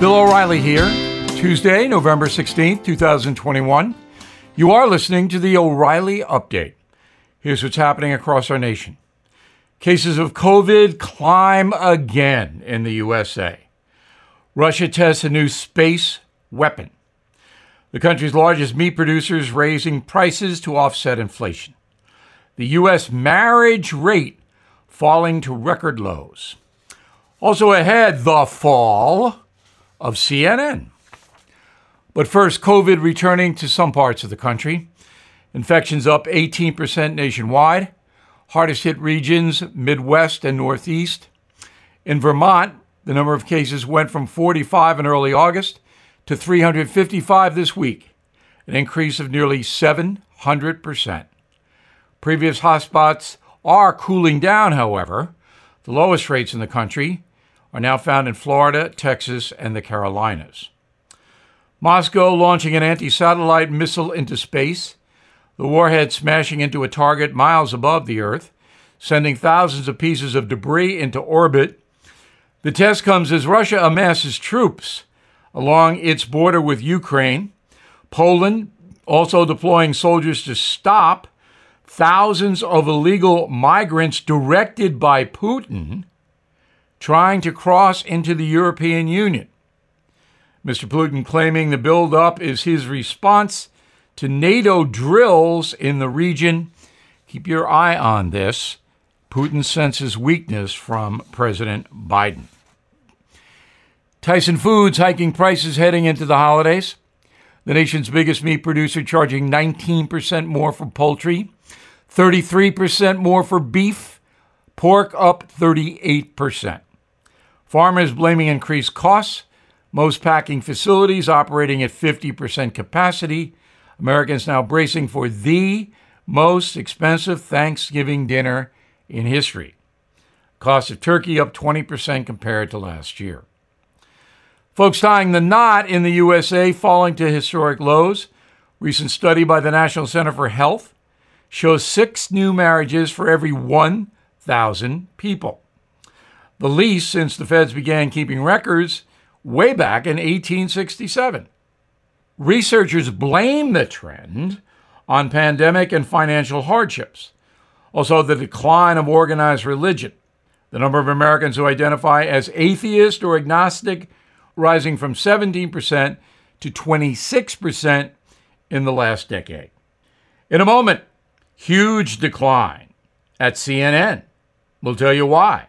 Bill O'Reilly here, Tuesday, November 16th, 2021. You are listening to the O'Reilly Update. Here's what's happening across our nation. Cases of COVID climb again in the USA. Russia tests a new space weapon. The country's largest meat producers raising prices to offset inflation. The U.S. marriage rate falling to record lows. Also ahead, the fall of CNN. But first, COVID returning to some parts of the country. Infections up 18% nationwide. Hardest hit regions, Midwest and Northeast. In Vermont, the number of cases went from 45 in early August to 355 this week, an increase of nearly 700%. Previous hotspots are cooling down, however. The lowest rates in the country are now found in Florida, Texas, and the Carolinas. Moscow launching an anti satellite missile into space, the warhead smashing into a target miles above the Earth, sending thousands of pieces of debris into orbit. The test comes as Russia amasses troops along its border with Ukraine. Poland also deploying soldiers to stop thousands of illegal migrants directed by Putin trying to cross into the European Union. Mr. Putin claiming the buildup is his response to NATO drills in the region. Keep your eye on this. Putin senses weakness from President Biden. Tyson Foods hiking prices heading into the holidays. The nation's biggest meat producer charging 19% more for poultry, 33% more for beef, pork up 38%. Farmers blaming increased costs, most packing facilities operating at 50% capacity. Americans now bracing for the most expensive Thanksgiving dinner in history. Cost of turkey up 20% compared to last year. Folks tying the knot in the USA falling to historic lows. Recent study by the National Center for Health shows six new marriages for every 1,000 people the least since the feds began keeping records way back in 1867. Researchers blame the trend on pandemic and financial hardships, also the decline of organized religion, the number of Americans who identify as atheist or agnostic rising from 17% to 26% in the last decade. In a moment, huge decline at CNN. We'll tell you why.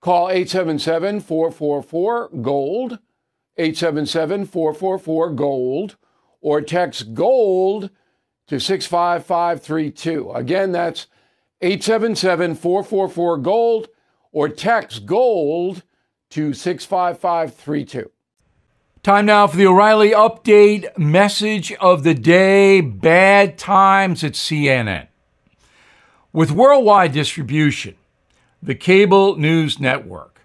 Call 877 444 GOLD, 877 444 GOLD, or text GOLD to 65532. Again, that's 877 444 GOLD, or text GOLD to 65532. Time now for the O'Reilly Update message of the day Bad Times at CNN. With worldwide distribution, the cable news network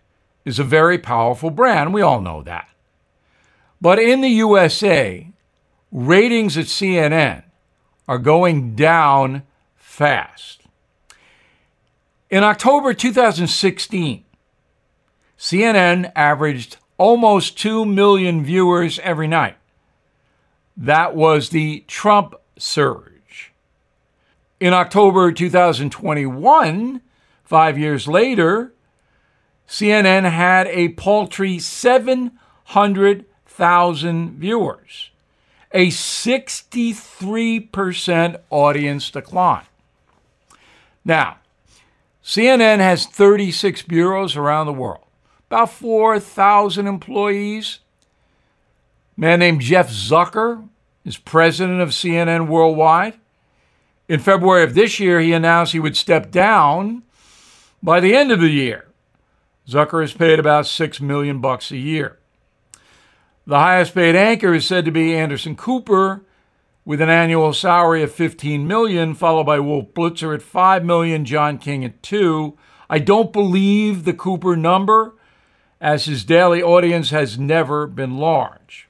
is a very powerful brand. We all know that. But in the USA, ratings at CNN are going down fast. In October 2016, CNN averaged almost 2 million viewers every night. That was the Trump surge. In October 2021, Five years later, CNN had a paltry 700,000 viewers. a 63% audience decline. Now, CNN has 36 bureaus around the world, about 4,000 employees. A man named Jeff Zucker is president of CNN Worldwide. In February of this year, he announced he would step down by the end of the year. Zucker is paid about 6 million bucks a year. The highest paid anchor is said to be Anderson Cooper with an annual salary of 15 million, followed by Wolf Blitzer at 5 million, John King at 2. I don't believe the Cooper number as his daily audience has never been large.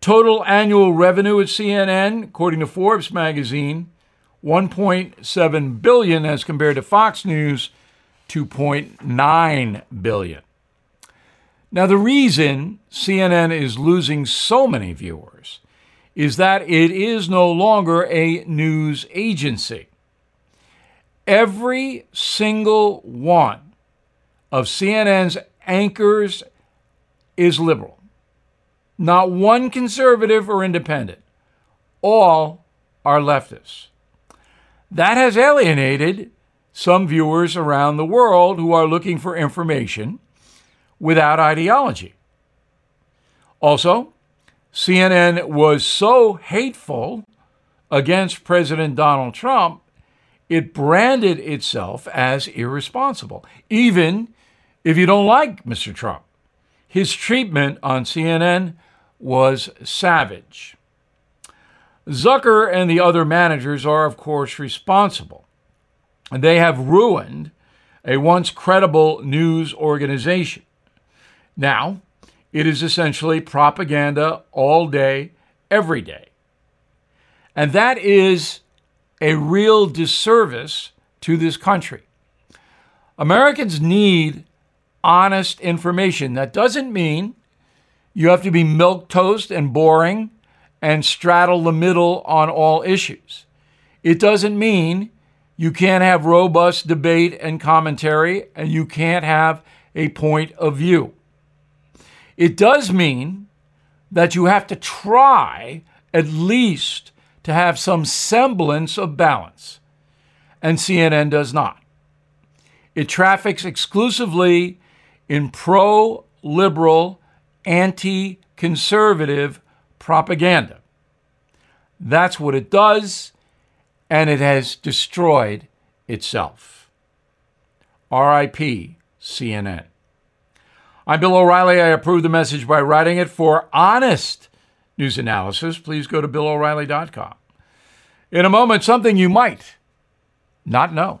Total annual revenue at CNN, according to Forbes magazine, 1.7 billion as compared to Fox News 2.9 billion. Now the reason CNN is losing so many viewers is that it is no longer a news agency. Every single one of CNN's anchors is liberal. Not one conservative or independent. All are leftists. That has alienated some viewers around the world who are looking for information without ideology. Also, CNN was so hateful against President Donald Trump, it branded itself as irresponsible, even if you don't like Mr. Trump. His treatment on CNN was savage. Zucker and the other managers are, of course, responsible. They have ruined a once credible news organization. Now, it is essentially propaganda all day, every day. And that is a real disservice to this country. Americans need honest information. That doesn't mean you have to be milk toast and boring and straddle the middle on all issues. It doesn't mean you can't have robust debate and commentary and you can't have a point of view. It does mean that you have to try at least to have some semblance of balance, and CNN does not. It traffics exclusively in pro liberal, anti conservative propaganda. That's what it does, and it has destroyed itself. RIP CNN. I'm Bill O'Reilly. I approve the message by writing it for honest news analysis. Please go to BillO'Reilly.com. In a moment, something you might not know.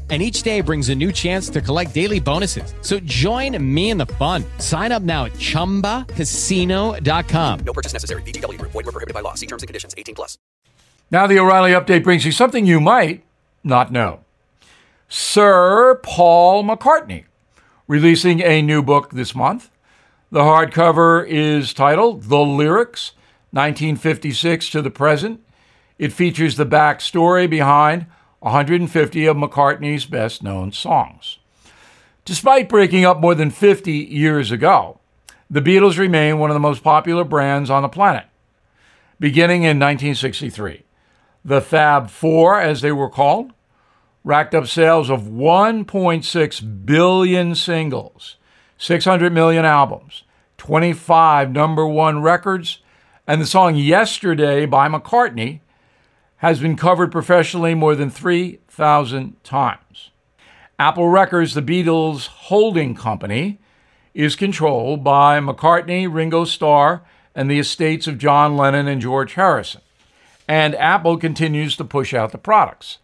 and each day brings a new chance to collect daily bonuses. So join me in the fun. Sign up now at ChumbaCasino.com. No purchase necessary. VGW. Void were prohibited by law. See terms and conditions. 18 plus. Now the O'Reilly update brings you something you might not know. Sir Paul McCartney releasing a new book this month. The hardcover is titled The Lyrics, 1956 to the Present. It features the backstory behind 150 of McCartney's best known songs. Despite breaking up more than 50 years ago, the Beatles remain one of the most popular brands on the planet. Beginning in 1963, the Fab Four, as they were called, racked up sales of 1.6 billion singles, 600 million albums, 25 number one records, and the song Yesterday by McCartney has been covered professionally more than 3,000 times. Apple Records, the Beatles' holding company, is controlled by McCartney, Ringo Starr, and the estates of John Lennon and George Harrison. And Apple continues to push out the products.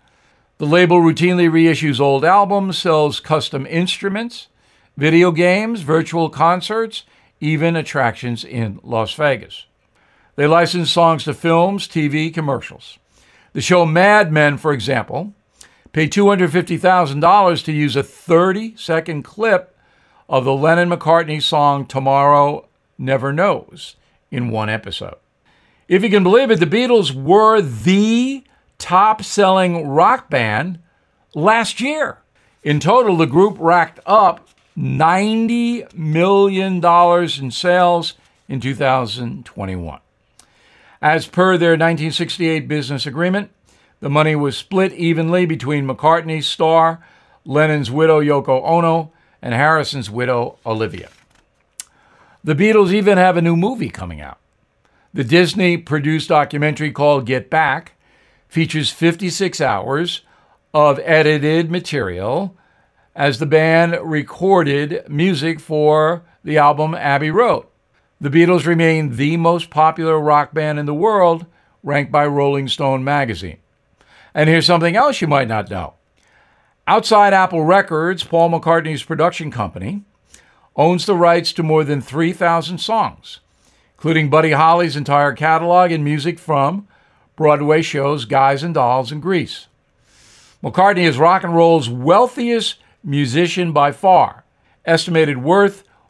The label routinely reissues old albums, sells custom instruments, video games, virtual concerts, even attractions in Las Vegas. They license songs to films, TV, commercials. The show Mad Men, for example, paid $250,000 to use a 30 second clip of the Lennon McCartney song Tomorrow Never Knows in one episode. If you can believe it, the Beatles were the top selling rock band last year. In total, the group racked up $90 million in sales in 2021. As per their 1968 business agreement, the money was split evenly between McCartney's Starr, Lennon's widow Yoko Ono, and Harrison's widow Olivia. The Beatles even have a new movie coming out. The Disney produced documentary called Get Back features 56 hours of edited material as the band recorded music for the album Abbey Road. The Beatles remain the most popular rock band in the world, ranked by Rolling Stone magazine. And here's something else you might not know. Outside Apple Records, Paul McCartney's production company, owns the rights to more than 3,000 songs, including Buddy Holly's entire catalog and music from Broadway shows Guys and Dolls and Grease. McCartney is rock and roll's wealthiest musician by far, estimated worth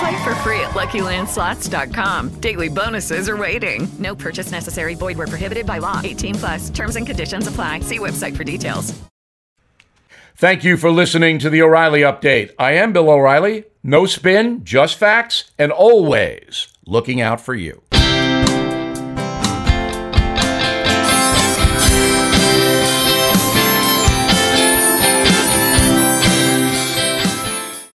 Play for free at LuckyLandSlots.com. Daily bonuses are waiting. No purchase necessary. Void where prohibited by law. 18 plus. Terms and conditions apply. See website for details. Thank you for listening to the O'Reilly Update. I am Bill O'Reilly. No spin, just facts, and always looking out for you.